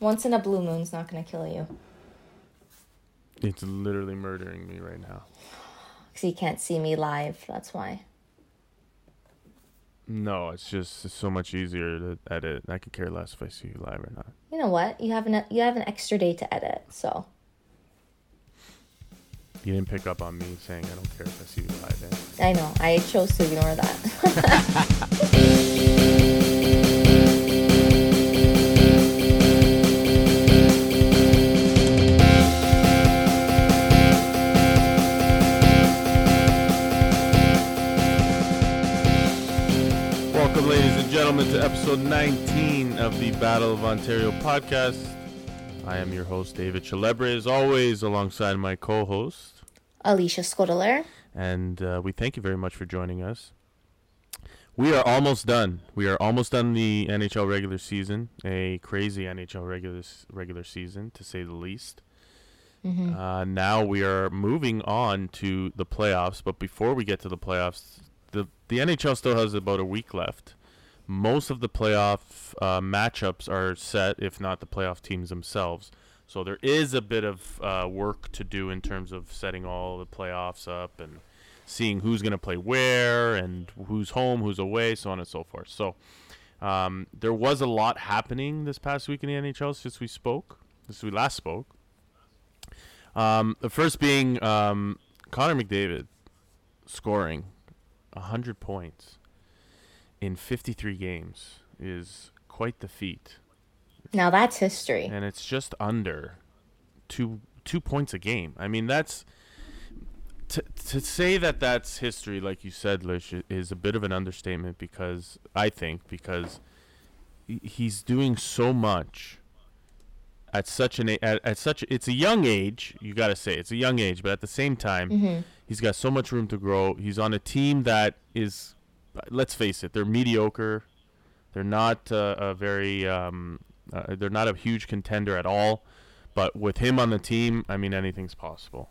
Once in a blue moon's not gonna kill you. It's literally murdering me right now. Because you can't see me live. That's why. No, it's just it's so much easier to edit. I could care less if I see you live or not. You know what? You have an you have an extra day to edit, so You didn't pick up on me saying I don't care if I see you live. Eh? I know. I chose to ignore that. gentlemen, to episode 19 of the Battle of Ontario podcast. I am your host, David Chalebre, as always, alongside my co host. Alicia Skodler. And uh, we thank you very much for joining us. We are almost done. We are almost done the NHL regular season, a crazy NHL regular regular season, to say the least. Uh, now we are moving on to the playoffs, but before we get to the playoffs, the the NHL still has about a week left. Most of the playoff uh, matchups are set, if not the playoff teams themselves. So there is a bit of uh, work to do in terms of setting all the playoffs up and seeing who's going to play where and who's home, who's away, so on and so forth. So um, there was a lot happening this past week in the NHL since we spoke, since we last spoke. Um, the first being um, Connor McDavid scoring 100 points in 53 games is quite the feat. Now that's history. And it's just under two two points a game. I mean, that's to to say that that's history, like you said, Lish, is a bit of an understatement because I think because he's doing so much at such an a- at, at such it's a young age. You got to say it's a young age, but at the same time, mm-hmm. he's got so much room to grow. He's on a team that is, let's face it, they're mediocre. They're not uh, a very um, uh, they're not a huge contender at all. But with him on the team, I mean anything's possible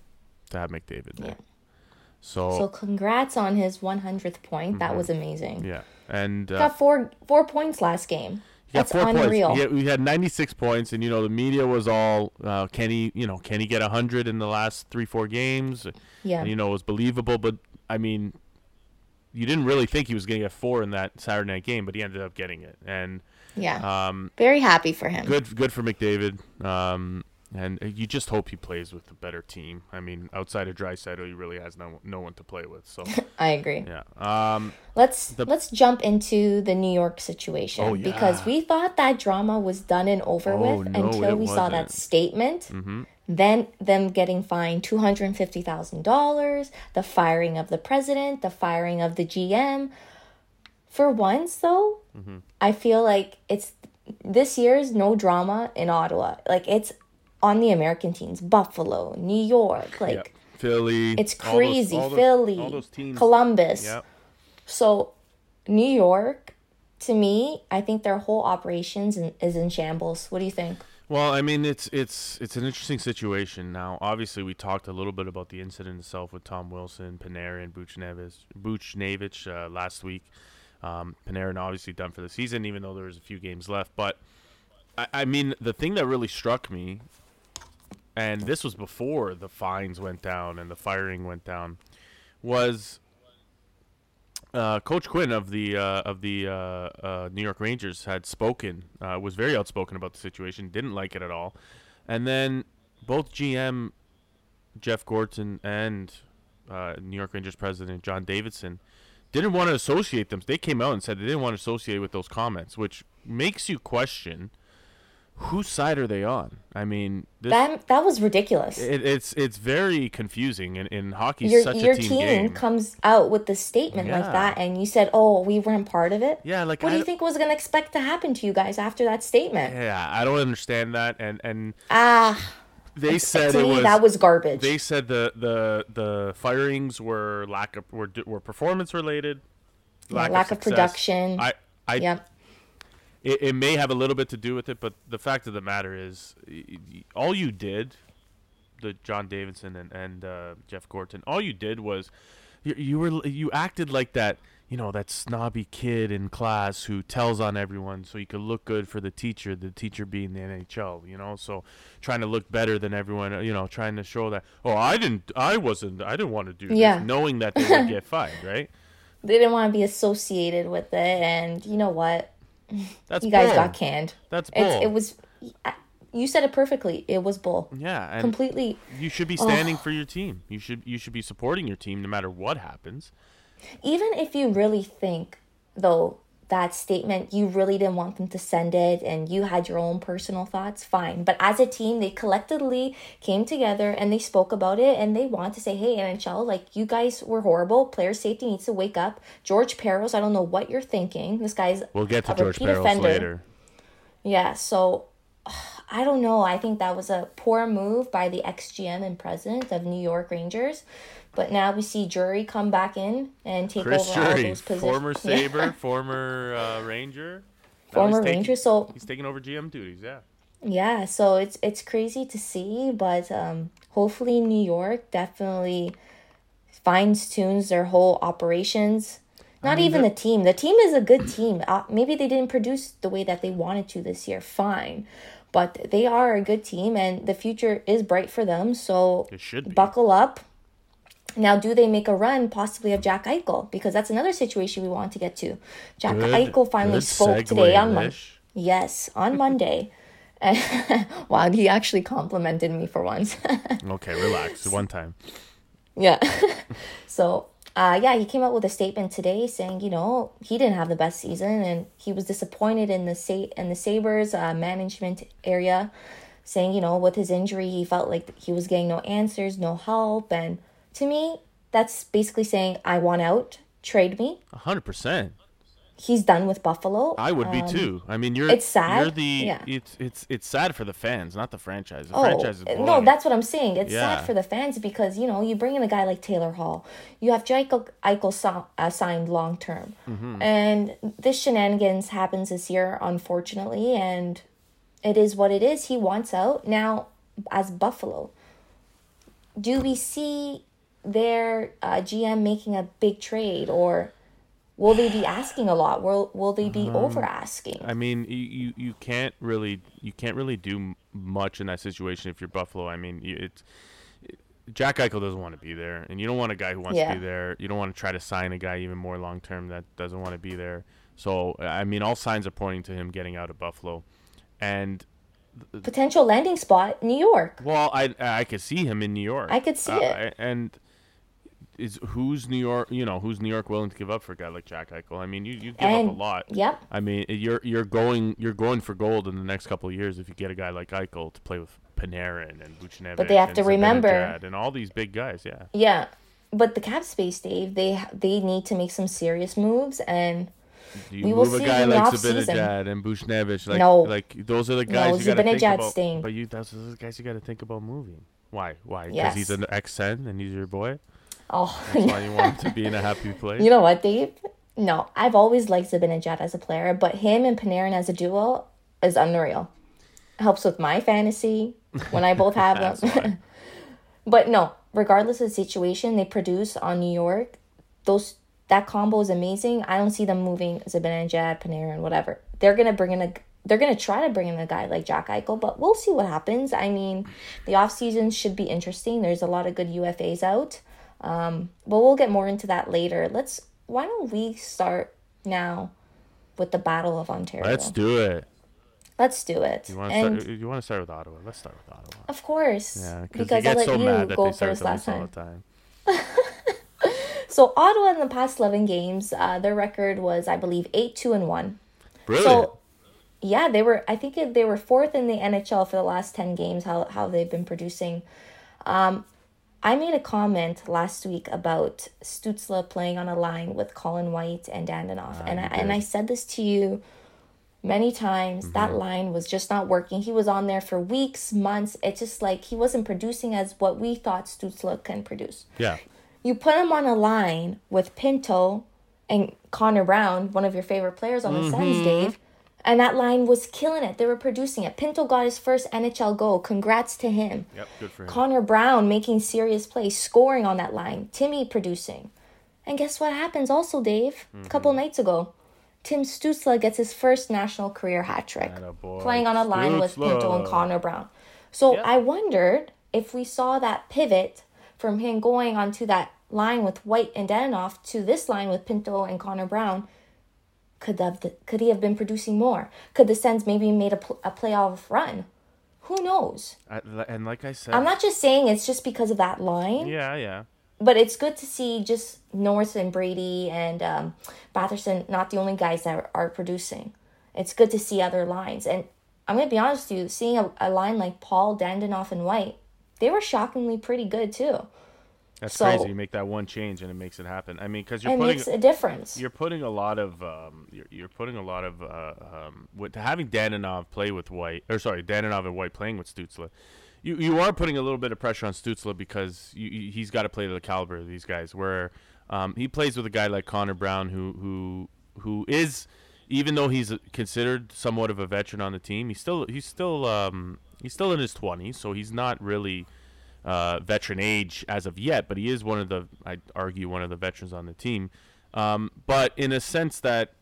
to have McDavid there. Yeah. So, So congrats on his 100th point. That was amazing. Mm-hmm. yeah, and uh, Got four four points last game. That's four unreal. points. Yeah, we had 96 points, and you know the media was all, uh, can he, you know, can he get 100 in the last three, four games? Yeah. And, you know, it was believable, but I mean, you didn't really think he was going to get four in that Saturday night game, but he ended up getting it, and Yeah. um, Very happy for him. good, good for McDavid. Um, and you just hope he plays with a better team. I mean, outside of Draisaitl, he really has no no one to play with. So I agree. yeah, um, Let's The- let's jump into the New York situation Oh, because we thought that drama was done and over Oh, with no, until we saw that statement. Mm-hmm. Then them getting fined two hundred and fifty thousand dollars, the firing of the president, the firing of the GM. For once, though, Mm-hmm. I feel like it's this year's no drama in Ottawa. Like it's on the American teams, Buffalo, New York, like. Philly. It's all those- crazy. all those- Philly, all those teams. Columbus. Yeah. So, New York, to me, I think their whole operations in, is in shambles. What do you think? Well, I mean, it's it's it's an interesting situation. Now, obviously, we talked a little bit about the incident itself with Tom Wilson, Panarin, Buchnevich, Buchnevich uh, last week. Um, Panarin obviously done for the season, even though there was a few games left. But I, I mean, the thing that really struck me, and this was before the fines went down and the firing went down, was uh, Coach Quinn of the uh, of the uh, uh, New York Rangers had spoken, uh, was very outspoken about the situation, didn't like it at all, and then both GM Jeff Gorton and uh, New York Rangers president John Davidson didn't want to associate them. They came out and said they didn't want to associate with those comments, which makes you question whose side are they on. I mean, this, That that was ridiculous. it, it's it's very confusing in, in hockey. your such your a team, team game. comes out with the statement like that, and you said, "Oh, we weren't part of it." yeah, like What do you think was going to expect to happen to you guys after that statement? Yeah, I don't understand that. And and Ah, they said to it me, was, that was garbage. they said the the the firings were lack of were were performance related, Yeah, lack of success. production. I I yep. It, it may have a little bit to do with it, but the fact of the matter is, all you did, the John Davidson and and uh, Jeff Gorton, all you did was, you, you were you acted like that. you know, that snobby kid in class who tells on everyone so he could look good for the teacher, the teacher being the NHL, you know, so trying to look better than everyone, you know, trying to show that, oh, I didn't, I wasn't, I didn't want to do Yeah. this, knowing that they would get fired, right? They didn't want to be associated with it, and you know what? That's You guys bull. got canned. That's bull. It's, it was. You said it perfectly. It was bull. yeah, and Completely. you should be standing for your team. You should you should be supporting your team no matter what happens. Even if you really think, though, that statement, you really didn't want them to send it and you had your own personal thoughts, fine. But as a team, they collectively came together and they spoke about it and they want to say, hey, NHL, like, you guys were horrible. Player safety needs to wake up. George Parros, I don't know what you're thinking. This guy's We'll get to George Parros later. Yeah, so I don't know. I think that was a poor move by the ex GM and president of New York Rangers. But now we see Drury come back in and take Chris over all Drury, those positions. former Yeah. Saber, former uh, Ranger, former taking- Ranger. So He's taking over GM duties. Yeah. yeah, so it's it's crazy to see, but um, hopefully New York definitely fines tunes their whole operations. Not mean, even the team. The team is a good team. Uh, maybe they didn't produce the way that they wanted to this year. Fine, but they are a good team, and the future is bright for them. So It should be. buckle up. Now, do they make a run possibly of Jack Eichel? Because that's another situation we want to get to. Jack Good- Eichel finally spoke today on Monday. Yes, on Monday. And wow, he actually complimented me for once. Okay, relax. One time. yeah. so, uh, yeah, he came out with a statement today saying, you know, he didn't have the best season and he was disappointed in the Sa- in the Sabres uh, management area, saying, you know, with his injury, he felt like he was getting no answers, no help, and to me, that's basically saying, I want out, trade me. Hundred percent. He's done with Buffalo. I would be Um, too. I mean, you're it's sad, You're the yeah. it's it's it's sad for the fans, not the franchise. The Oh, franchise is no, that's what I'm saying. It's Yeah. sad for the fans because, you know, you bring in a guy like Taylor Hall. You have Eichel, Eichel so- uh, signed long term. Mm-hmm. And this shenanigans happens this year, unfortunately. And it is what it is. He wants out. Now, as Buffalo, do we see their uh, GM making a big trade or will they be asking a lot? Will, will they be over asking? Um, I mean, you, you can't really you can't really do much in that situation if you're Buffalo. I mean, it's Jack Eichel doesn't want to be there, and you don't want a guy who wants Yeah. to be there. You don't want to try to sign a guy even more long term that doesn't want to be there. So, I mean, all signs are pointing to him getting out of Buffalo, and Potential landing spot, New York. well, I I could see him in New York. I could see Uh, it. and. Is who's New York? You know who's New York willing to give up for a guy like Jack Eichel? I mean, you, you give And- up a lot. Yep. I mean, you're you're going you're going for gold in the next couple of years if you get a guy like Eichel to play with Panarin and Buchnevich. But they have to remember- and all these big guys. Yeah, Yeah, but the cap space, Dave, they they need to make some serious moves, and you We will move a see guy in like. Zibanejad and Buchnevich. Like, No. like those are the guys No, you got to think about. But you, those are the guys you got to think about moving. Why? Why? Because Yes. he's an ex-Sen and he's your boy. Oh, That's why you want to be in a happy place. you know what, Dave? No, I've always liked Zibanejad as a player, but him and Panarin as a duo is unreal. Helps with my fantasy when I both have them. but no, regardless of the situation they produce on New York, those that combo is amazing. I don't see them moving Zibanejad, Panarin, whatever. They're gonna bring in a. They're gonna try to bring in a guy like Jack Eichel, but we'll see what happens. I mean, the off season should be interesting. There's a lot of good UFAs out, um, but we'll get more into that later. Let's. Why don't we start now with the Battle of Ontario? Let's do it. Let's do it. You want to And start? You want to start with Ottawa? Let's start with Ottawa. of course, Yeah, because they I get let so you mad that go they start first last us all time. the time. So Ottawa in the past eleven games, uh, their record was, I believe, eight two and one. Brilliant. So, yeah, they were. I think they were fourth in the NHL for the last ten games. How how they've been producing. Um, I made a comment last week about Stützle playing on a line with Colin White and Dadonov, and I, and. I said this to you many times. That line was just not working. He was on there for weeks, months. It's just like he wasn't producing as what we thought Stützle can produce yeah. you put him on a line with Pinto and Connor Brown, one of your favorite players on the Mm-hmm. Sens, Dave. And that line was killing it. They were producing it. Pinto got his first NHL goal. Congrats to him. Yep. Good for him. Connor Brown making serious plays, scoring on that line. Timmy producing. And guess what happens also, Dave? A couple mm-hmm. nights ago, Tim Stützle gets his first national career hat trick, playing on a line with Pinto and Connor Brown. So Yeah. I wondered if we saw that pivot from him going onto that line with White and Dadonov to this line with Pinto and Connor Brown. Could that could he have been producing more? Could the Sens maybe made a, pl- a playoff run? Who knows? I, and like I said, I'm not just saying it's just because of that line yeah, yeah. but it's good to see just Norris and Brady and um, Batherson not the only guys that are, are producing. It's good to see other lines. And I'm going to be honest with you, seeing a, a line like Paul, Dadonov, and White, they were shockingly pretty good too. That's So- crazy. You make that one change and it makes it happen. I mean, because you're It putting makes a difference. you're putting a lot of um, you're, you're putting a lot of uh, um, with having Dadonov play with White or sorry Dadonov and White playing with Stützle. You you are putting a little bit of pressure on Stützle because you, you- he's got to play to the caliber of these guys. Where um, he plays with a guy like Connor Brown who who who is even though he's considered somewhat of a veteran on the team, he's still he's still um, he's still in his twenties, so he's not really uh, veteran age as of yet, but he is one of the, I'd argue, one of the veterans on the team. Um, but in a sense that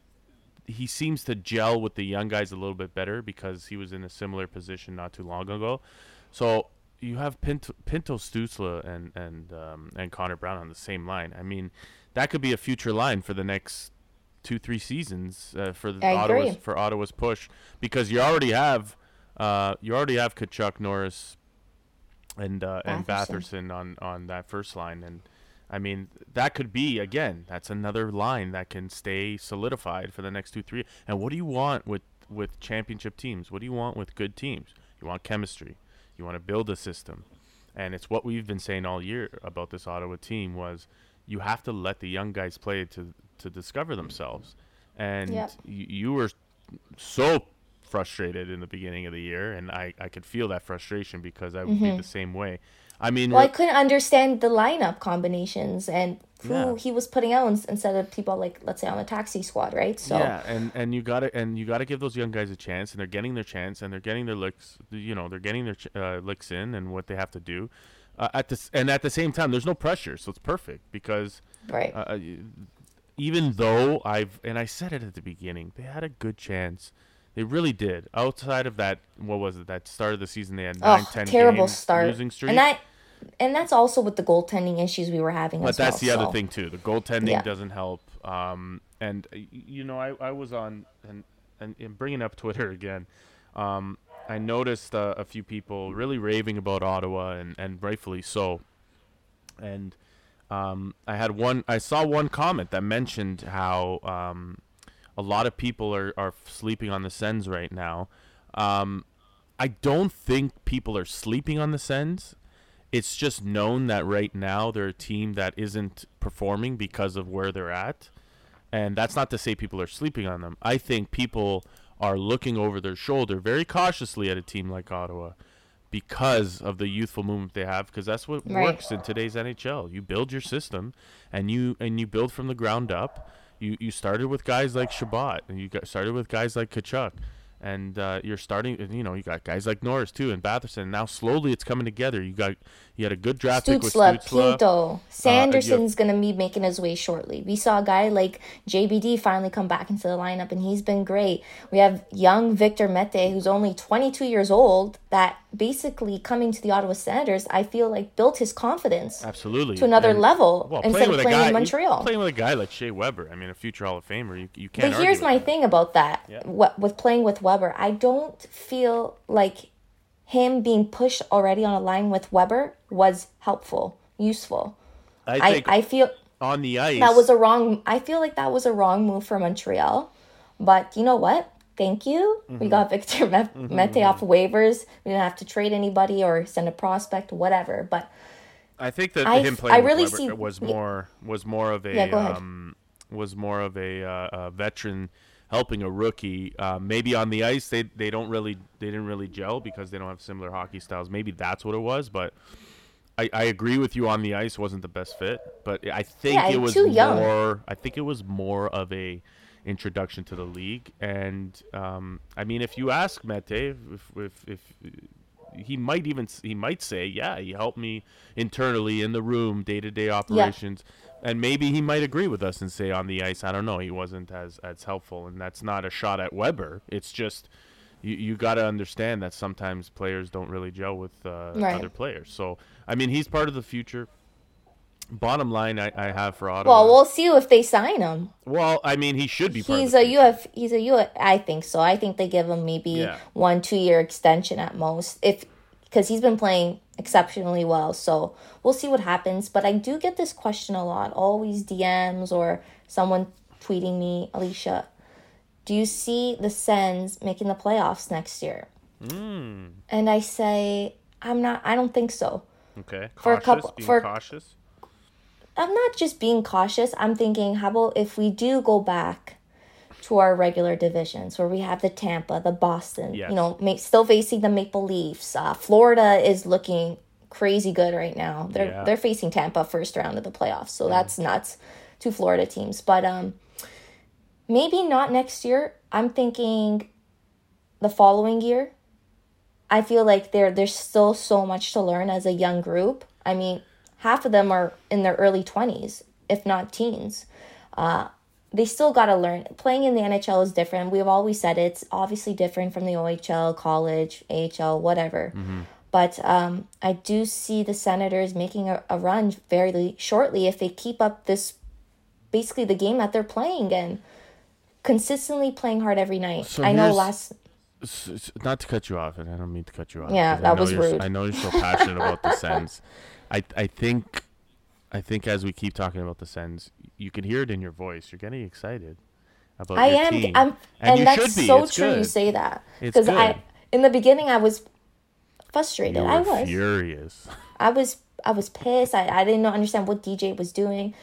he seems to gel with the young guys a little bit better because he was in a similar position not too long ago. So you have Pinto, Pinto Stützle and and um, and Connor Brown on the same line. I mean, that could be a future line for the next two three seasons uh, for the I Ottawa's for Ottawa's push because you already have uh, you already have Tkachuk Norris and uh, and Batherson. Batherson on on that first line, and I mean that could be again that's another line that can stay solidified for the next two three. And what do you want with with championship teams? What do you want with good teams? You want chemistry. You want to build a system, and it's what we've been saying all year about this Ottawa team was you have to let the young guys play to to discover themselves, and Yep. you, you were so frustrated in the beginning of the year, and I, I could feel that frustration because I would be the same way. I mean, Mm-hmm. well, I couldn't understand the lineup combinations and who Yeah. he was putting out instead of people like, let's say, on the taxi squad, right? So yeah, and and you got to and you got to give those young guys a chance, and they're getting their chance, and they're getting their licks. You know, they're getting their uh, licks in, and what they have to do. Uh, at this, and at the same time, there's no pressure, so it's perfect because right. uh, uh, even though I've and I said it at the beginning, they had a good chance. They really did. Outside of that, what was it? That start of the season, they had nine, oh, ten terrible games start. losing streak. And that, and that's also with the goaltending issues we were having. But that's well, the other thing too. The goaltending Yeah. doesn't help. Um, and you know, I, I was on and, and and bringing up Twitter again. Um, I noticed uh, a few people really raving about Ottawa, and and rightfully so. And um, I had one. I saw one comment that mentioned how um, a lot of people are are sleeping on the Sens right now. Um, I don't think people are sleeping on the Sens it's just known that right now they're a team that isn't performing because of where they're at. And that's not to say people are sleeping on them. I think people are looking over their shoulder very cautiously at a team like Ottawa because of the youthful movement they have because that's what Right. works in today's NHL. You build your system and you and you build from the ground up. You you started with guys like Chabot and you got started with guys like Tkachuk and uh, you're starting you know you got guys like Norris too and Batherson and now slowly it's coming together. You got you had a good draft pick with Stützle, Stützle. Pinto, Sanderson's gonna be making his way shortly. We saw a guy like JBD finally come back into the lineup, and he's been great. We have young Victor Mete, who's only 22 years old, that basically coming to the Ottawa Senators, I feel like built his confidence Absolutely. to another And- level well, instead of playing guy, in Montreal. Playing with a guy like Shea Weber, I mean, a future Hall of Famer, you, you can't. But here's my that. thing about that. Yeah. What with playing with Weber, I don't feel like him being pushed already on a line with Weber was helpful, useful. I I, think I feel on the ice, that was a wrong I feel like that was a wrong move for Montreal. But you know what? Thank you. Mm-hmm. We got Victor Met- Mete off waivers. We didn't have to trade anybody or send a prospect, whatever. But I think that I him playing I really Weber see- was more was more of a Yeah, um, was more of a, uh, a veteran helping a rookie. Uh, maybe on the ice they they don't really they didn't really gel because they don't have similar hockey styles. Maybe that's what it was, but. I, I agree with you on the ice wasn't the best fit, but I think Yeah, it was more. I think it was more of a introduction to the league, and um, I mean, if you ask Mete, if if, if he might even he might say, yeah, he helped me internally in the room, day to day operations. And maybe he might agree with us and say on the ice, I don't know, he wasn't as as helpful, and that's not a shot at Weber. It's just you you got to understand that sometimes players don't really gel with uh, Right. other players. So I mean, he's part of the future. Bottom line, I, I have for Ottawa. Well, we'll see if they sign him. Well, I mean, he should be. Part He's of a future. UF. He's a UF. I think so. I think they give him maybe Yeah. one, two year extension at most, if because he's been playing exceptionally well. So we'll see what happens. But I do get this question a lot. Always DMs or someone tweeting me, Alicia. Do you see the Sens making the playoffs next year? Mm, And I say, I'm not. I don't think so. okay. For a couple- being for- cautious. I'm not just being cautious. I'm thinking, how about if we do go back to our regular divisions where we have the Tampa, the Boston, Yes. you know, still facing the Maple Leafs. Uh, Florida is looking crazy good right now. They're Yeah. they're facing Tampa first round of the playoffs, so that's nuts. Two Florida teams, but um, maybe not next year. I'm thinking the following year. I feel like there there's still so much to learn as a young group. I mean, half of them are in their early 20s, if not teens. Uh, they still got to learn. Playing in the NHL is different. We've always said it's obviously different from the OHL, college, AHL, whatever. But um, I do see the Senators making a, a run fairly shortly if they keep up this basically the game that they're playing and consistently playing hard every night. So I know last not to cut you off, and I don't mean to cut you off. Yeah, that know was you're rude. I know you're so passionate about the Sens. I I think I think as we keep talking about the Sens, you can hear it in your voice. You're getting excited about I am. team. I'm, and, and, that's so It's true. You say that because I, in the beginning, I was frustrated. I was. furious. I was. I was pissed. I, I didn't understand what DJ was doing.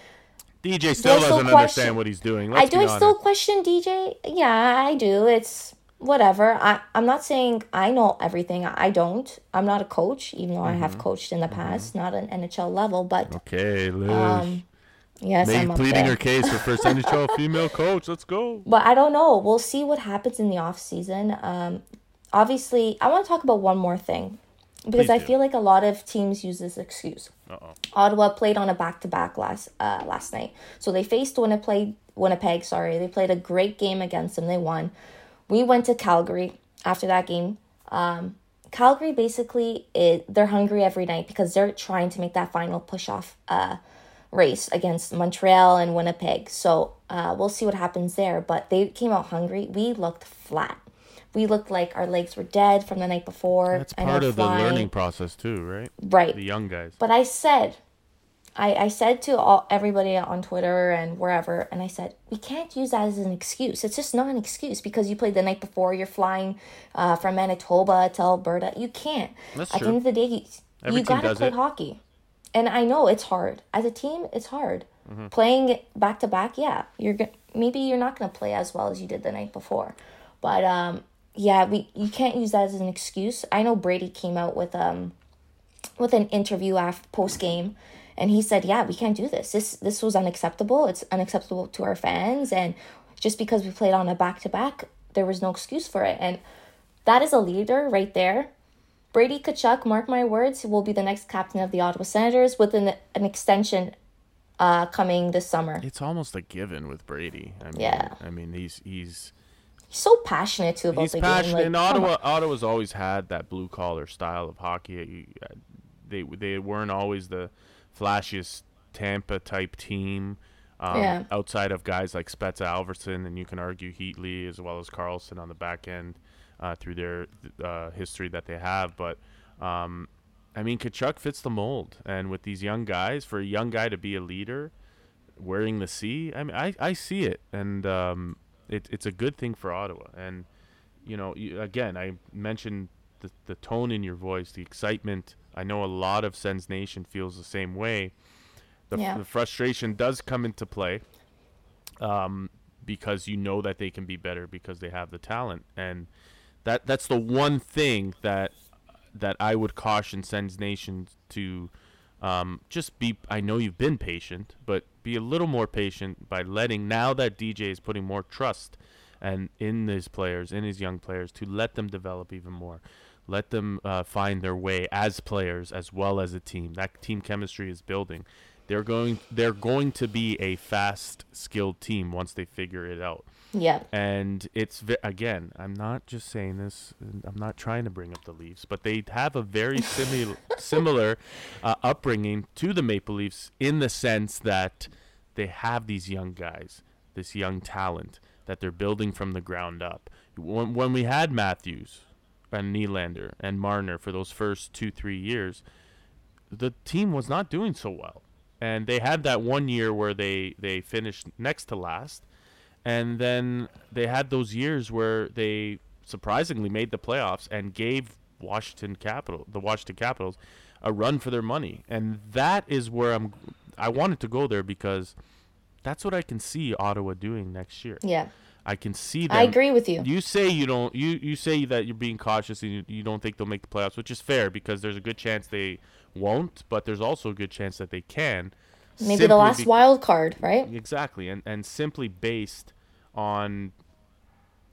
DJ still I doesn't question- understand what he's doing. Let's I do. I still question DJ. Yeah, I do. It's whatever. I I'm not saying I know everything. I don't. I'm not a coach, even though I Mm-hmm. have coached in the past, not an NHL level. But Okay, Liz. um, yes, Make, I'm pleading her case for first NHL female coach. Let's go. But I don't know. We'll see what happens in the off season. Um, obviously, I want to talk about one more thing because Please I do. feel like a lot of teams use this excuse. Uh oh. Ottawa played on a back to back last uh, last night, so they faced Winnipeg. Winnipeg, sorry, they played a great game against them. They won. We went to Calgary after that game. Um, Calgary basically it, they're hungry every night because they're trying to make that final push off uh, race against Montreal and Winnipeg. So uh, we'll see what happens there. But they came out hungry. We looked flat. We looked like our legs were dead from the night before. That's part of the learning process too, right? right? The young guys. But I said, I, I said to all everybody on Twitter and wherever, and I said, we can't use that as an excuse. It's just not an excuse because you played the night before. You're flying uh, from Manitoba to Alberta. You can't. That's At the end of the day, you, Every you gotta play it. hockey. And I know it's hard. As a team, it's hard. Mm-hmm. Playing back to back, yeah, you're go- maybe you're not gonna play as well as you did the night before, but um, yeah, we you can't use that as an excuse. I know Brady came out with um with an interview after post game and he said yeah we can't do this this this was unacceptable it's unacceptable to our fans and just because we played on a back to back there was no excuse for it and that is a leader right there brady Tkachuk, mark my words will be the next captain of the ottawa senators with an, an extension uh coming this summer It's almost a given with Brady. I mean, Yeah. I mean, he's he's he's so passionate too about he's the passionate. game like, Ottawa. Ottawa's always had that blue collar style of hockey. Uh, They they weren't always the flashiest Tampa type team. Um, Yeah. Outside of guys like Spezza Alfredsson, and you can argue Heatley as well as Karlsson on the back end uh, through their uh, history that they have. But um, I mean, Tkachuk fits the mold, and with these young guys, for a young guy to be a leader, wearing the C, I mean, I, I see it, and um, it, it's a good thing for Ottawa. And you know, again, I mentioned the the tone in your voice, the excitement. I know a lot of Sens Nation feels the same way. The, Yeah. the frustration does come into play, um, because you know that they can be better because they have the talent, and that that's the one thing that that I would caution Sens Nation to um, just be. I know you've been patient, but be a little more patient by letting now that DJ is putting more trust and in his players, in his young players, to let them develop even more. Let them uh, find their way as players as well as a team. That team chemistry is building, They're going they're going to be a fast, skilled team once they figure it out. Yeah. And it's again, I'm not just saying this. I'm not trying to bring up the Leafs, but they have a very similar similar uh, upbringing to the Maple Leafs in the sense that they have these young guys, this young talent that they're building from the ground up. When, when we had Matthews and Nylander and Marner for those first two three years, the team was not doing so well, and they had that one year where they they finished next to last and then they had those years where they surprisingly made the playoffs and gave Washington Capital, the Washington Capitals, a run for their money. And that is where I'm I wanted to go there because that's what I can see Ottawa doing next year. Yeah. I can see them. I agree with you. You say you don't you, you say that you're being cautious and you, you don't think they'll make the playoffs, which is fair because there's a good chance they won't, but there's also a good chance that they can. Maybe the last be- wild card, right? Exactly, and and simply based on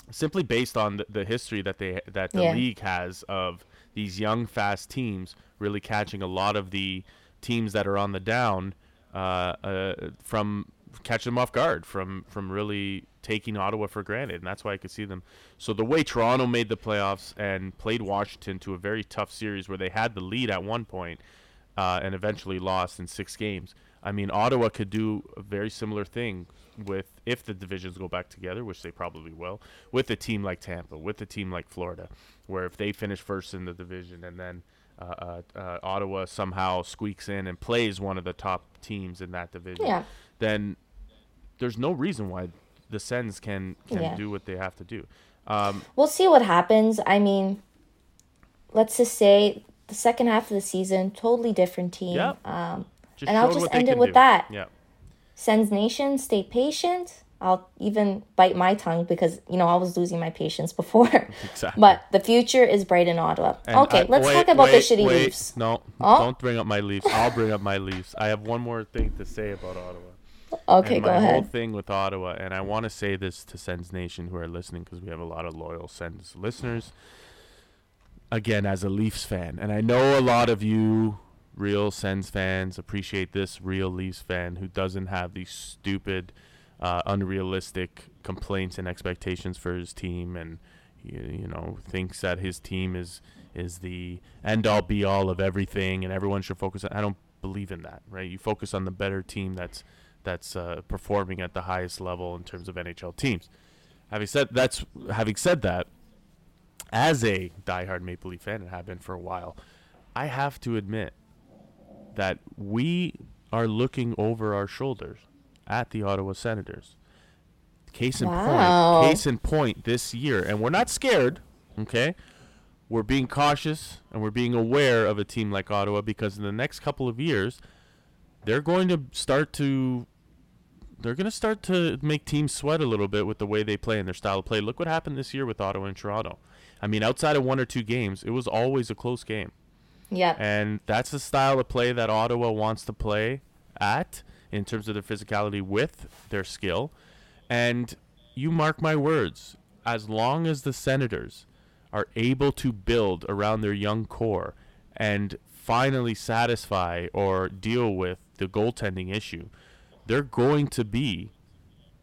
simply based on the, the history that they that the Yeah. league has of these young fast teams really catching a lot of the teams that are on the down uh, uh, from catching them off guard from from really taking Ottawa for granted and that's why I could see them so the way Toronto made the playoffs and played Washington to a very tough series where they had the lead at one point uh, and eventually lost in six games. I mean, Ottawa could do a very similar thing with if the divisions go back together, which they probably will, with a team like Tampa, with a team like Florida, where if they finish first in the division and then uh, uh, uh, Ottawa somehow squeaks in and plays one of the top teams in that division, Yeah. then there's no reason why the Sens can can Yeah. do what they have to do. Um, We'll see what happens. I mean, let's just say the second half of the season, totally different team. Yeah. Um, And I'll just end it with do. that. Yeah. Sens Nation, stay patient. I'll even bite my tongue because you know I was losing my patience before. Exactly. But the future is bright in Ottawa. And okay, I- let's wait, talk about wait, the shitty wait. Leafs. No, Oh? don't bring up my Leafs. I'll bring up my Leafs. I have one more thing to say about Ottawa. Okay, and go my whole thing with Ottawa, and I want to say this to Sens Nation who are listening because we have a lot of loyal Sens listeners. Again, as a Leafs fan, and I know a lot of you real Sens fans appreciate this real Leafs fan who doesn't have these stupid, uh, unrealistic complaints and expectations for his team, and you, you know thinks that his team is is the end all be all of everything, and everyone should focus on. I don't believe in that, right? You focus on the better team that's that's uh, performing at the highest level in terms of NHL teams. Having said that's having said that, as a diehard Maple Leaf fan and have been for a while, I have to admit that we are looking over our shoulders at the Ottawa Senators. Case in Wow. point, case in point this year, and we're not scared. Okay, we're being cautious and we're being aware of a team like Ottawa because in the next couple of years, they're going to start to they're going to start to make teams sweat a little bit with the way they play and their style of play. Look what happened this year with Ottawa and Toronto. I mean, outside of one or two games, it was always a close game. Yep. And that's the style of play that Ottawa wants to play at in terms of their physicality with their skill. And you mark my words, as long as the Senators are able to build around their young core and finally satisfy or deal with the goaltending issue, they're going to be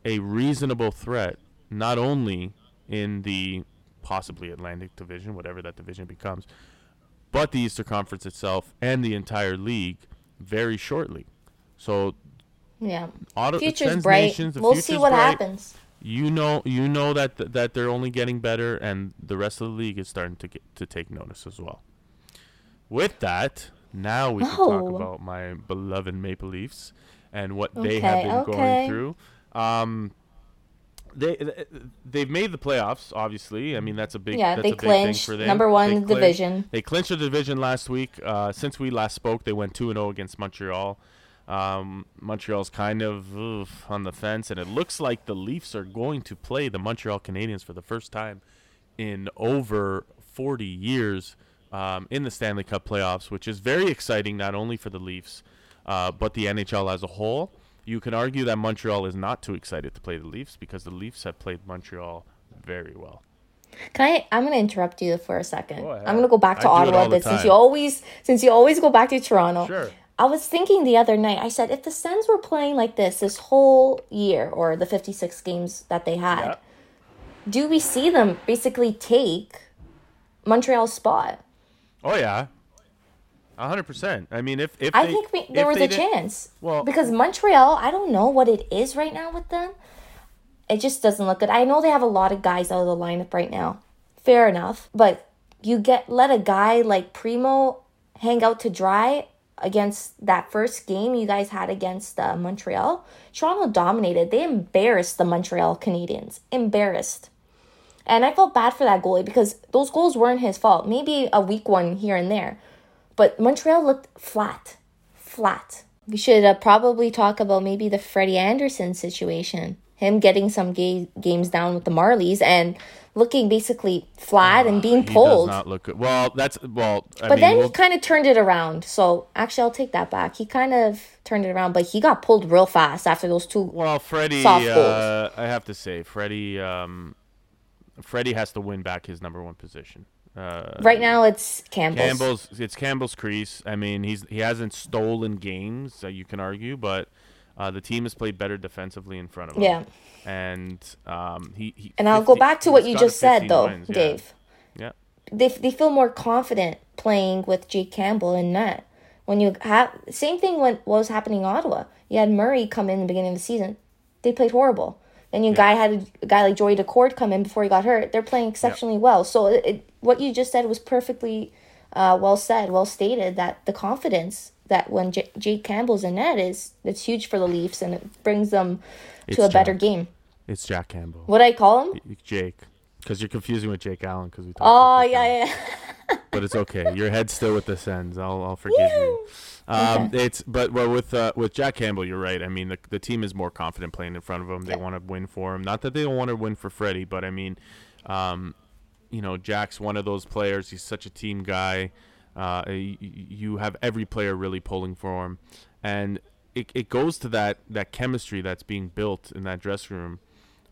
a reasonable threat, not only in the possibly Atlantic Division, whatever that division becomes, but the Eastern Conference itself and the entire league very shortly. So, yeah. Auto, Future's bright. Nations, we'll see what bright. happens. You know, you know that th- that they're only getting better, and the rest of the league is starting to get to take notice as well. With that, now we can talk about my beloved Maple Leafs and what they have been okay. going through. Um, they they've made the playoffs. Obviously, I mean that's a big Yeah, they clinched thing for them. number one They the clinched- division. They clinched the division last week. Uh, since we last spoke, they went two and zero against Montreal. Um, Montreal's kind of oof, on the fence, and it looks like the Leafs are going to play the Montreal Canadiens for the first time in over 40 years um, in the Stanley Cup playoffs, which is very exciting not only for the Leafs uh, but the NHL as a whole. You can argue that Montreal is not too excited to play the Leafs because the Leafs have played Montreal very well. Can I? I'm gonna interrupt you for a second. Go. I'm gonna go back to I Ottawa, but since you always, since you always go back to Toronto, Sure. I was thinking the other night, I said, if the Sens were playing like this this whole year or the 56 games that they had, Yeah. do we see them basically take Montreal's spot? Oh yeah, hundred percent. I mean, if if I they- think we, if there was a chance. Well- because Montreal, I don't know what it is right now with them. It just doesn't look good. I know they have a lot of guys out of the lineup right now. Fair enough, but you get let a guy like Primeau hang out to dry against that first game you guys had against uh, Montreal. Toronto dominated. They embarrassed the Montreal Canadiens. Embarrassed. And I felt bad for that goalie because those goals weren't his fault. Maybe a weak one here and there. But Montreal looked flat. Flat. We should uh, probably talk about maybe the Freddie Andersen situation. Him getting some ga- games down with the Marlies and looking basically flat and being Ah, does pulled. not look good. Well, that's well. I But mean, then we'll- he kind of turned it around. So actually, I'll take that back. He kind of turned it around, but he got pulled real fast after those two. Well, Freddie, uh, I have to say, Freddie, um, Freddie has to win back his number one position. Uh, Right now, it's Campbell's. Campbell's, it's Campbell's crease. I mean, he's he hasn't stolen games, uh, you can argue, but uh, the team has played better defensively in front of him. Yeah. and um, he, he And I'll go back to what you just said, though, wins, yeah. Dave. Yeah. They, they feel more confident playing with Jake Campbell in net. When you have same thing when what was happening in Ottawa. You had Murray come in the beginning of the season. They played horrible. Then you guy had a, guy like Joey Daccord come in before he got hurt. They're playing exceptionally well. So it, it, what you just said was perfectly uh, well said, well stated. That the confidence that when J- Jake Campbell's in net is it's huge for the Leafs and it brings them to It's a better game. It's Jack Campbell. What I call him? Jake, because you're confusing with Jake Allen because we talked. Oh about yeah, Allen. yeah. but it's okay. Your head's still with the Sens. I'll I'll forgive you. Um, It's but well with uh, with Jack Campbell, you're right. I mean, the the team is more confident playing in front of him. They want to win for him. Not that they don't want to win for Freddie, but I mean, um, you know, Jack's one of those players. He's such a team guy. Uh, you have every player really pulling for him, and it, it goes to that that chemistry that's being built in that dressing room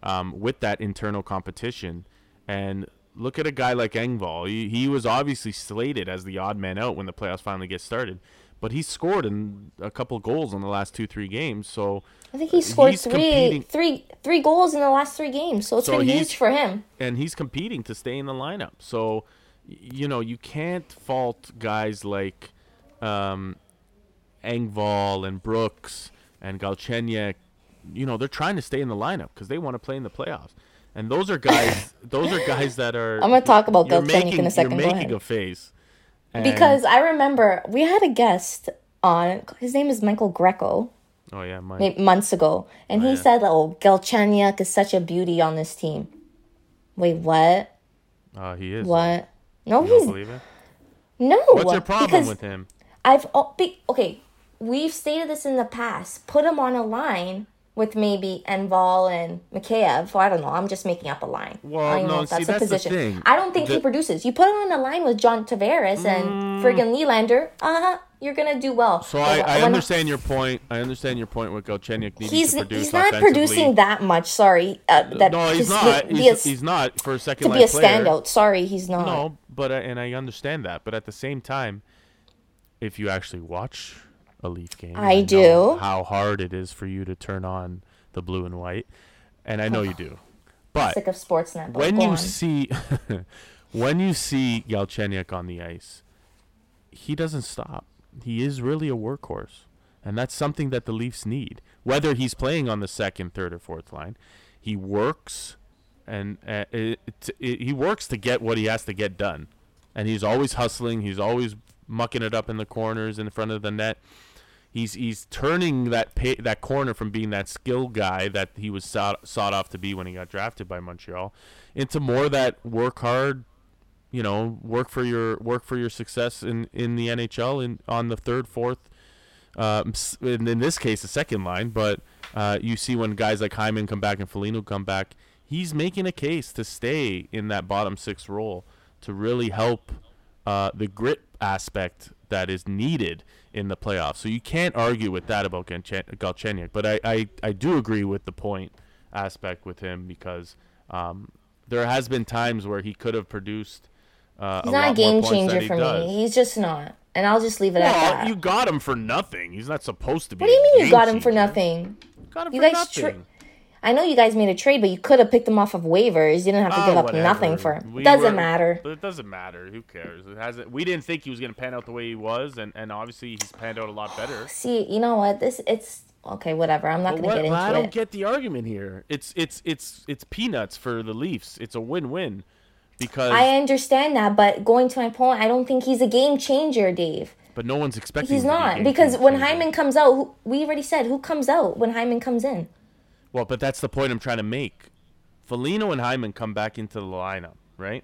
um, with that internal competition. And look at a guy like Engvall. He, he was obviously slated as the odd man out when the playoffs finally get started, but he scored in a couple goals in the last two three games. So I think he scored three, competing- three, three goals in the last three games. So it's So been huge for him. and he's competing to stay in the lineup. So, you know, you can't fault guys like um, Engvall and Brooks and Galchenyuk. You know, they're trying to stay in the lineup because they want to play in the playoffs. And those are guys. those are guys that are. I'm gonna talk about Galchenyuk in a second. You're making ahead. a face. And- Because I remember we had a guest on. His name is Michael Greco. oh yeah, Mike. months ago, and he yeah. said, "Oh, Galchenyuk is such a beauty on this team." Wait, what? Uh, he is. What? No, You he's no. What's your problem because with him? I've oh, be, okay. We've stated this in the past. Put him on a line with maybe Engvall and Mikheyev. Or I don't know. I'm just making up a line. Well, I don't no, know if see, that's a that's the position. thing. I don't think he produces. You put him on a line with John Tavares Mm. and friggin' Nylander. Uh huh. You're gonna do well. So I, I understand your point. I understand your point with Galchenyuk needing He's to produce he's not producing that much. Sorry. Uh, that no, he's not. He's, a- he's not for a second to line be a player. standout. Sorry, he's not. No, but uh, and I understand that, but at the same time, if you actually watch a Leaf game, I you do. How hard it is for you to turn on the blue and white, and I know you do. But I'm Sick of Sportsnet. but when go you on. see when you see Galchenyuk on the ice, he doesn't stop. He is really a workhorse, and that's something that the Leafs need. Whether he's playing on the second, third, or fourth line, he works, and uh, it, it, he works to get what he has to get done, and he's always hustling. He's always mucking it up in the corners in front of the net. He's he's turning that pa- that corner from being that skill guy that he was sought, sought off to be when he got drafted by Montreal into more that work hard, you know, work for your work for your success in, in the NHL in on the third, fourth, um, in, in this case the second line. But uh, you see when guys like Hyman come back and Foligno come back, he's making a case to stay in that bottom six role to really help uh, the grit aspect that is needed in the playoffs. So you can't argue with that about Galchenyuk. But I, I, I do agree with the point aspect with him because um, there has been times where he could have produced uh, he's a not a game changer for does. me. He's just not. and I'll just leave it at that. you got him for nothing. He's not supposed to be. what do you mean you got him for changer. nothing? Got him You for guys tra- nothing. I know you guys made a trade, but you could have picked him off of waivers. You didn't have to Ah, give up whatever. nothing for him. We Doesn't were- matter. But it doesn't matter. Who cares? It hasn't. We didn't think he was going to pan out the way he was, and, and obviously he's panned out a lot better. See, you know what? This it's okay. Whatever. I'm not gonna what, get into it. I don't it. get the argument here. It's it's it's it's peanuts for the Leafs. It's a win-win because I understand that, but going to my point, I don't think he's a game changer, Dave. but no one's expecting. He's to not because when. Hyman comes out, who, we already said who comes out when Hyman comes in. Well, but that's the point I'm trying to make. Foligno and Hyman come back into the lineup, right?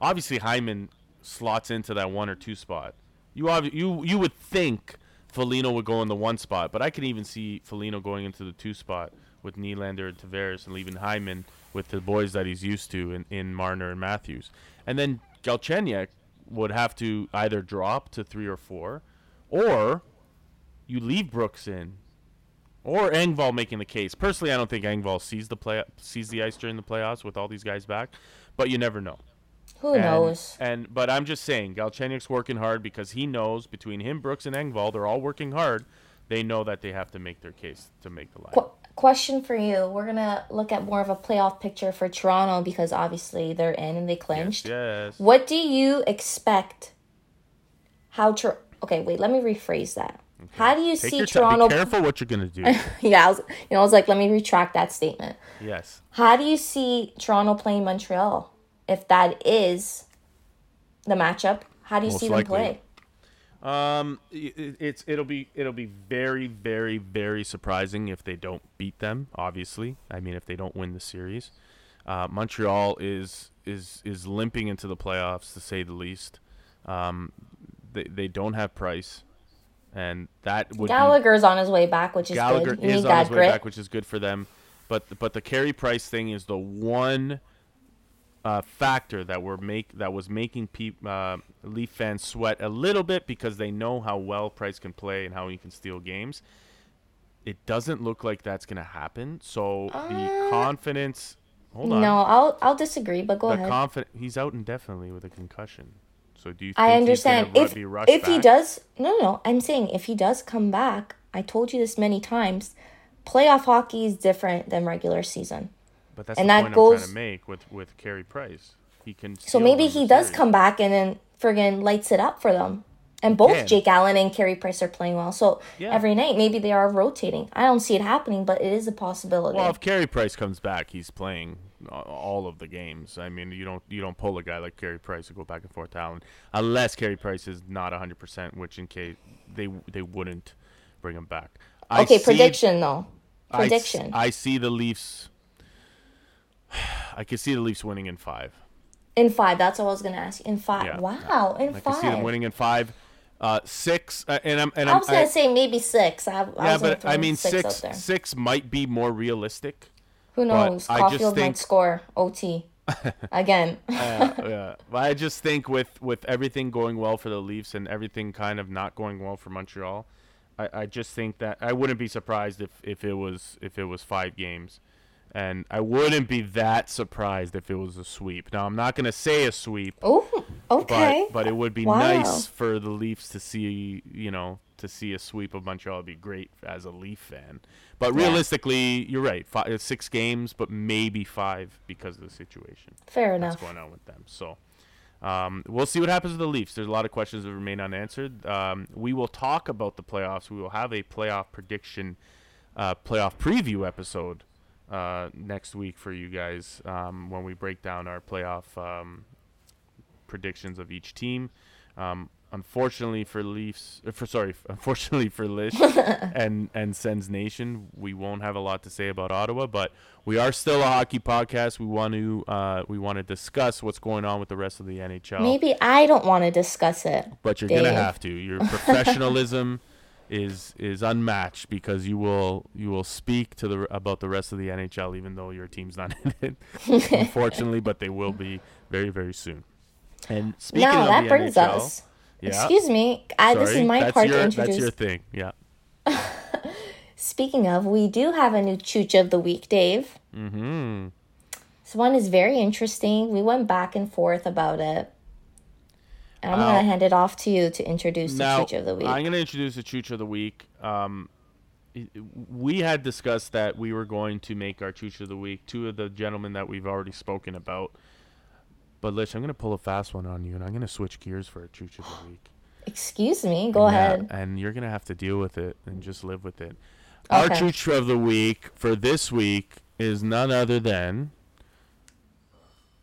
Obviously, Hyman slots into that one or two spot. You you you would think Foligno would go in the one spot, but I can even see Foligno going into the two spot with Nylander and Tavares and leaving Hyman with the boys that he's used to in, in Marner and Matthews. And then Galchenyuk would have to either drop to three or four, or you leave Brooks in, or Engvall making the case. Personally, I don't think Engvall sees the play sees the ice during the playoffs with all these guys back, but you never know. Who And, knows? And but I'm just saying, Galchenyuk's working hard because he knows between him, Brooks, and Engvall, they're all working hard. They know that they have to make their case to make the line. Qu- question for you: We're gonna look at more of a playoff picture for Toronto because obviously they're in and they clinched. Yes. What do you expect? How Tor- Okay, wait. Let me rephrase that. How do you Take see. Toronto? Be careful what you're gonna do. yeah, I was, you know, I was like, let me retract that statement. yes. How do you see Toronto playing Montreal? If that is the matchup, how do you Most see them likely. play? Um, i- i- it's it'll be it'll be very very very surprising if they don't beat them. Obviously, I mean if they don't win the series, uh, Montreal is is is limping into the playoffs to say the least. Um, they they don't have Price, and that would be, Gallagher's on his way back, which is Gallagher good. You is on his way grit. back, which is good for them. But but the Carey Price thing is the one uh, factor that were make that was making peop, uh, Leaf fans sweat a little bit because they know how well Price can play and how he can steal games. It doesn't look like that's going to happen. So the confidence. Hold on. Uh, No, I'll I'll disagree, but go the ahead. confident. He's out indefinitely with a concussion. So do you? Think I understand. He's gonna If be rushed if he does, no, no, no. I'm saying if he does come back, I told you this many times. Playoff hockey is different than regular season. But that's and the that point I'm trying goes- to make with with Carey Price. He can. So maybe he does series. come back and then friggin' lights it up for them. And both can. Jake Allen and Carey Price are playing well. So Yeah. every night maybe they are rotating. I don't see it happening, but it is a possibility. Well, if Carey Price comes back, he's playing a- all of the games. I mean, you don't you don't pull a guy like Carey Price to go back and forth to Allen unless Carey Price is not 100%, which in case they they wouldn't bring him back. I okay, see- prediction though. Prediction. I, see the Leafs. I can see the Leafs winning in five. in five. That's what I was gonna ask. you. In five. Yeah. Wow. In I five. can see them winning in five. Uh, six, uh, and I'm and I I'm was gonna I- say maybe six. I, I yeah, was but I mean six, six six might be more realistic. Who but knows? Just Caufield think- might score OT again. yeah, yeah. But I just think with with everything going well for the Leafs and everything kind of not going well for Montreal, I, I just think that I wouldn't be surprised if, if it was if it was five games, and I wouldn't be that surprised if it was a sweep. Now I'm not gonna say a sweep, oh, okay. but but it would be Wow. nice for the Leafs to see you know to see a sweep of Montreal. Would be great as a Leaf fan. But Yeah. realistically, you're right. Five, six games, but maybe five because of the situation Fair enough. going on with them. So um, we'll see what happens with the Leafs. There's a lot of questions that remain unanswered. Um, we will talk about the playoffs. We will have a playoff prediction, uh, playoff preview episode uh, next week for you guys um, when we break down our playoff um, predictions of each team. Um, unfortunately for Leafs, uh, for sorry, unfortunately for Lish and and Sens Nation, we won't have a lot to say about Ottawa, but we are still a hockey podcast. We want to uh, we want to discuss what's going on with the rest of the NHL. Maybe I don't want to discuss it. but you're gonna have to. Your professionalism is is unmatched because you will you will speak to the about the rest of the NHL, even though your team's not in it, unfortunately. But they will be very very soon. And speaking now of that brings NHL, us. yeah. Excuse me. I, this Sorry, is my that's part your, to introduce. That's your thing. Yeah. Speaking of, we do have a new chooch of the week, Dave. Mm-hmm. This one is very interesting. We went back and forth about it. And I'm I'll- gonna hand it off to you to introduce now, the Chooch of the week. I'm going to introduce the Chooch of the week. Um, we had discussed that we were going to make our Chooch of the week two of the gentlemen that we've already spoken about. But Lish, I'm going to pull a fast one on you, and I'm going to switch gears for a Chooch of the week. Excuse me. Go Yeah, ahead. And you're going to have to deal with it and just live with it. Our Okay. Chooch of the week for this week is none other than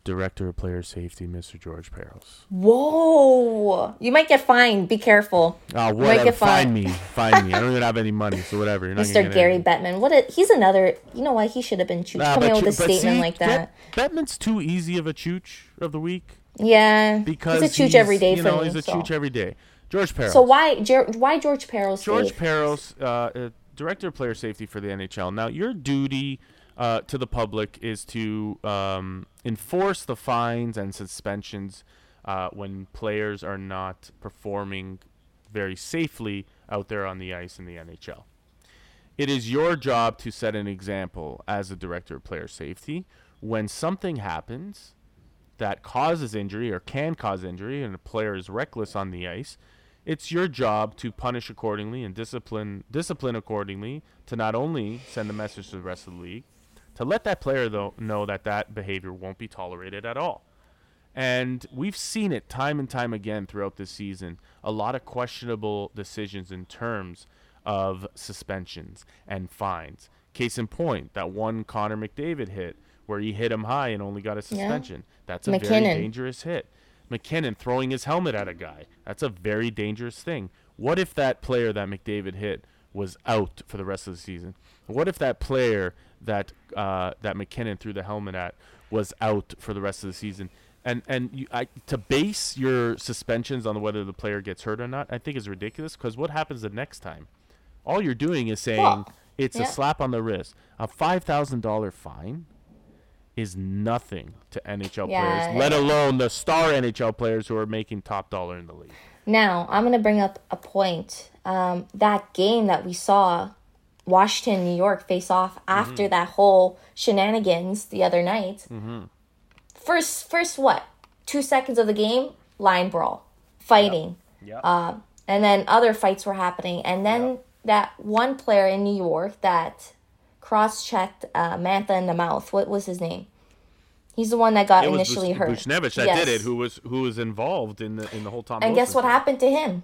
Director of Player Safety, Mr. George Parros. Whoa! You might get fined. Be careful, Oh, Might whatever. get Find me. Find me. I don't even have any money, so whatever. You're not Mr. Gary. Bettman. What? A, he's another. You know why He should have been chooch Nah, coming out with a statement see, like that. Bet- Bettman's too easy of a chooch of the week yeah, because he's a chooch every day you for know, me. he's a so. chooch every day. George Parros. So why, Ger- why George Parros? George safe? Parros, uh, uh, director of player safety for the NHL. Now, your duty uh, to the public is to um, enforce the fines and suspensions uh, when players are not performing very safely out there on the ice in the NHL. It is your job to set an example as a director of player safety when something happens that causes injury or can cause injury and a player is reckless on the ice it's your job to punish accordingly and discipline discipline accordingly to not only send a message to the rest of the league to let that player though know that that behavior won't be tolerated at all. And we've seen it time and time again throughout this season a lot of questionable decisions in terms of suspensions and fines. Case in point that one Connor McDavid hit where he hit him high and only got a suspension Yeah. that's a very dangerous hit MacKinnon throwing his helmet at a guy. That's a very dangerous thing. What if that player that McDavid hit was out for the rest of the season? What if that player that uh, that MacKinnon threw the helmet at was out for the rest of the season? And and you, I, to base your suspensions on whether the player gets hurt or not, I think is ridiculous. Because what happens the next time? All you're doing is saying Well, it's yeah. a slap on the wrist. A five thousand dollar fine is nothing to NHL Yeah, players, let alone the star NHL players who are making top dollar in the league. Now I'm gonna bring up a point. Um, that game that we saw, Washington, New York face off after that whole shenanigans the other night. First, first what? Two seconds of the game, line brawl, fighting. Yeah. Uh, and then other fights were happening. And then that one player in New York that cross checked uh, Mantha in the mouth. What was his name? He's the one that got it was initially Bush- hurt. Buchnevich that Yes. did it, who was who was involved in the in the whole Tom. And guess what thing. happened to him?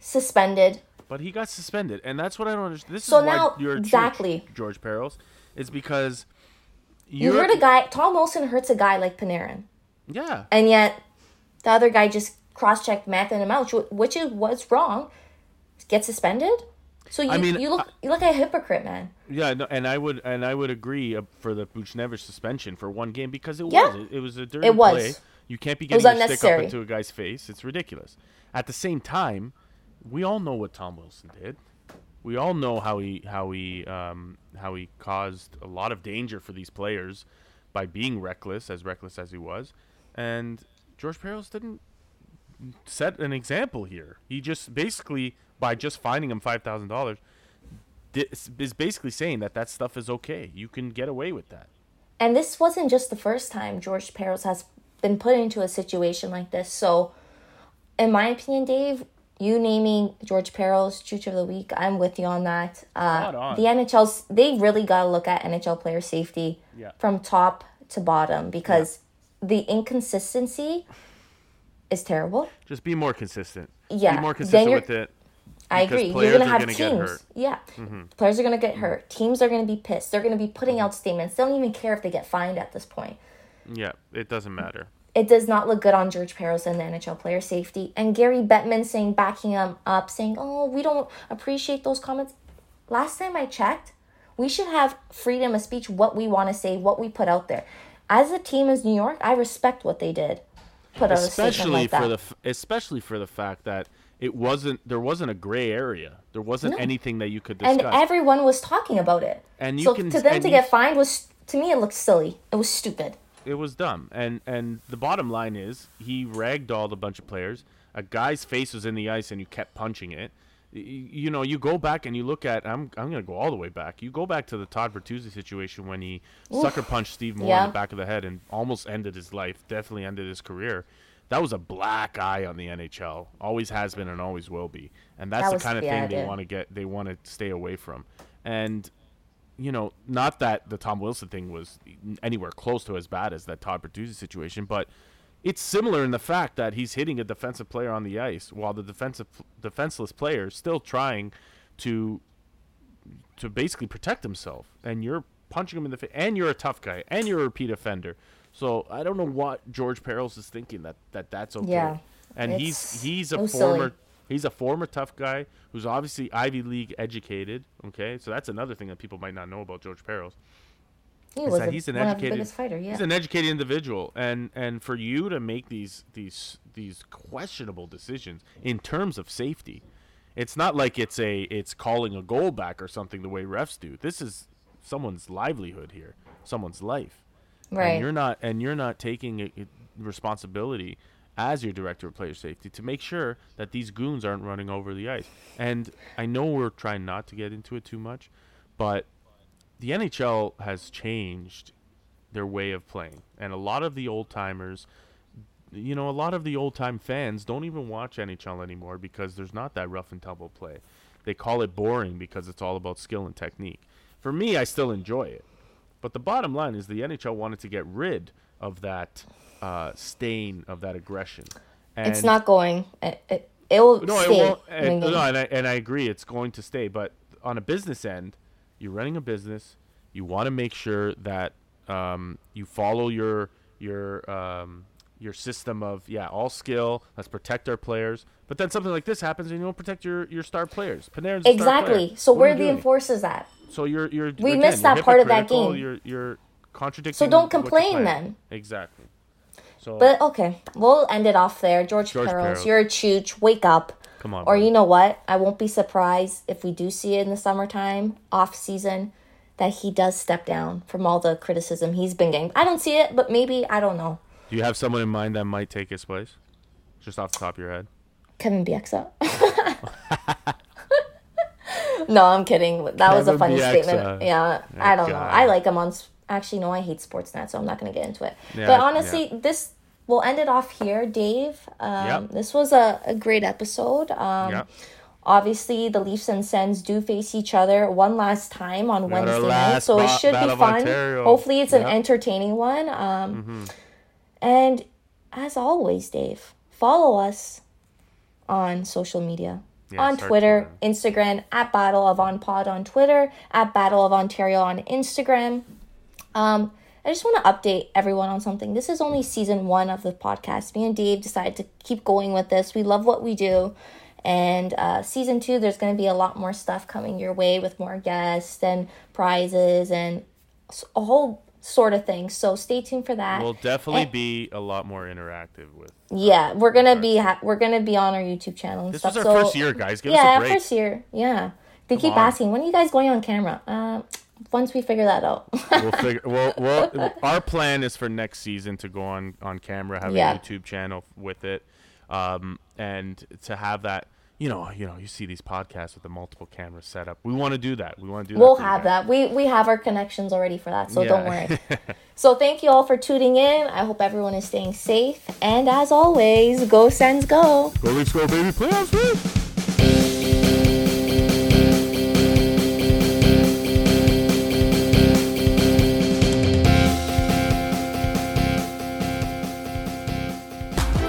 Suspended. But he got suspended, and that's what I don't understand. This So is why now- you're exactly. George, George Parros, is because You hurt a guy. Tom Wilson hurts a guy like Panarin, yeah. and yet the other guy just cross-checked Mantha in the mouth, which- what's wrong. Get suspended. So you I mean, you look you look like a hypocrite, man. Yeah, no, and I would and I would agree uh, for the Buchnevich suspension for one game because it Yeah. was it, it was a dirty It was. play. You can't be getting your stick up into a guy's face. It's ridiculous. At the same time, we all know what Tom Wilson did. We all know how he how he um, how he caused a lot of danger for these players by being reckless, as reckless as he was, and George Parros didn't set an example here. He just basically by just finding him five thousand dollars is basically saying that that stuff is okay. You can get away with that. And this wasn't just the first time George Parros has been put into a situation like this. So, in my opinion, Dave, you naming George Parros Chooch of the Week, I'm with you on that. Uh, on. the NHL's, they really got to look at NHL player safety Yeah. from top to bottom because the inconsistency is terrible. Just be more consistent. Yeah, Be more consistent with it. I agree. You're gonna have gonna teams. Yeah, Mm-hmm. players are gonna get hurt. Teams are gonna be pissed. They're gonna be putting out statements. They don't even care if they get fined at this point. Yeah, it doesn't matter. It does not look good on George Parros and the NHL player safety. And Gary Bettman saying, backing him up, saying, "Oh, we don't appreciate those comments." Last time I checked, we should have freedom of speech. What we want to say, what we put out there. As a team as New York, I respect what they did. Put out a Especially like for that. the especially for the fact that it wasn't there wasn't a gray area. There wasn't No. anything that you could discuss. and everyone was talking about it. And you so can- to them to you- get fined was to me it looked silly. It was stupid. it was dumb. And and the bottom line is he ragdolled a bunch of players. A guy's face was in the ice and you kept punching it. You know, you go back and you look at. I'm I'm gonna go all the way back. You go back to the Todd Bertuzzi situation when he sucker punched Steve Moore in the back of the head and almost ended his life. Definitely ended his career. that was a black eye on the NHL. Always has been and always will be. And that's That the kind of yeah, thing they want to get. They want to stay away from. And you know, not that the Tom Wilson thing was anywhere close to as bad as that Todd Bertuzzi situation, but it's similar in the fact that he's hitting a defensive player on the ice while the defensive defenseless player is still trying to to basically protect himself and you're punching him in the face and you're a tough guy and you're a repeat offender. So I don't know what George Parros is thinking that, that that's okay. Yeah, and he's he's a former silly. he's a former tough guy who's obviously Ivy League educated. Okay, so that's another thing that people might not know about George Parros. He was a, he's an one of the educated fighter. Yeah. he's an educated individual and and for you to make these these these questionable decisions in terms of safety it's not like it's a it's calling a goal back or something the way refs do this is someone's livelihood here someone's life right. and you're not and you're not taking a, a responsibility as your director of player safety to make sure that these goons aren't running over the ice and i know we're trying not to get into it too much but the NHL has changed their way of playing, and a lot of the old timers, you know, a lot of the old time fans don't even watch NHL anymore because there's not that rough and tumble play. They call it boring because it's all about skill and technique. For me, I still enjoy it, but the bottom line is the NHL wanted to get rid of that uh, stain of that aggression. And it's not going. It, it, it will no, stay. it won't. And, no, and I, and I agree, it's going to stay. But on a business end, you're running a business. You want to make sure that um, you follow your your um, your system of yeah, all skill. Let's protect our players. But then something like this happens, and you don't protect your, your star players. Panarin's a star player. exactly. So What where are the doing? enforcers at? So you're you're We again, missed that part of that game. You're you're contradicting. So don't complain then. Exactly. So But okay, we'll end it off there. George, George Parros, Parros. you're a chooch. Wake up. come on. Or buddy. you know what? I won't be surprised if we do see it in the summertime, off season, that he does step down from all the criticism he's been getting. I don't see it, but maybe I don't know. Do you have someone in mind that might take his place? Just off the top of your head. Kevin Bieksa. no, I'm kidding. That was a funny Bieksa. statement. Yeah, I don't know. I like him on. Actually, no, I hate Sportsnet, so I'm not going to get into it. Yeah, but honestly, this we'll end it off here, Dave. Um, Yep. This was a, a great episode. Um, yeah. Obviously, the Leafs and Sens do face each other one last time on Wednesday night, so it should be fun. Ontario. Hopefully, it's an entertaining one. Um, Mm-hmm. And as always, Dave, follow us on social media. Yes, on Twitter, Instagram, at Battle of On Pod on Twitter, at Battle of Ontario on Instagram. Um, I just want to update everyone on something. This is only season one of the podcast. Me and Dave decided to keep going with this. We love what we do. And uh, season two, there's going to be a lot more stuff coming your way with more guests and prizes and a whole sort of thing. So stay tuned for that. We'll definitely And- be a lot more interactive with. yeah, we're gonna be ha- we're gonna be on our YouTube channel and This stuff. was our so first year, guys. Give yeah, us a break. first year. Yeah, they keep on. asking when are you guys going on camera. Uh, once we figure that out. we'll figure. Well, well, our plan is for next season to go on on camera, have Yeah. a YouTube channel with it, um, and to have that. You know, you know, you see these podcasts with the multiple cameras set up. We want to do that. We want to do. That. We'll that have that. We we have our connections already for that, so don't worry. so thank you all for tuning in. I hope everyone is staying safe, and as always, go Sens go. Go Leafs, go baby! Playoffs, woo!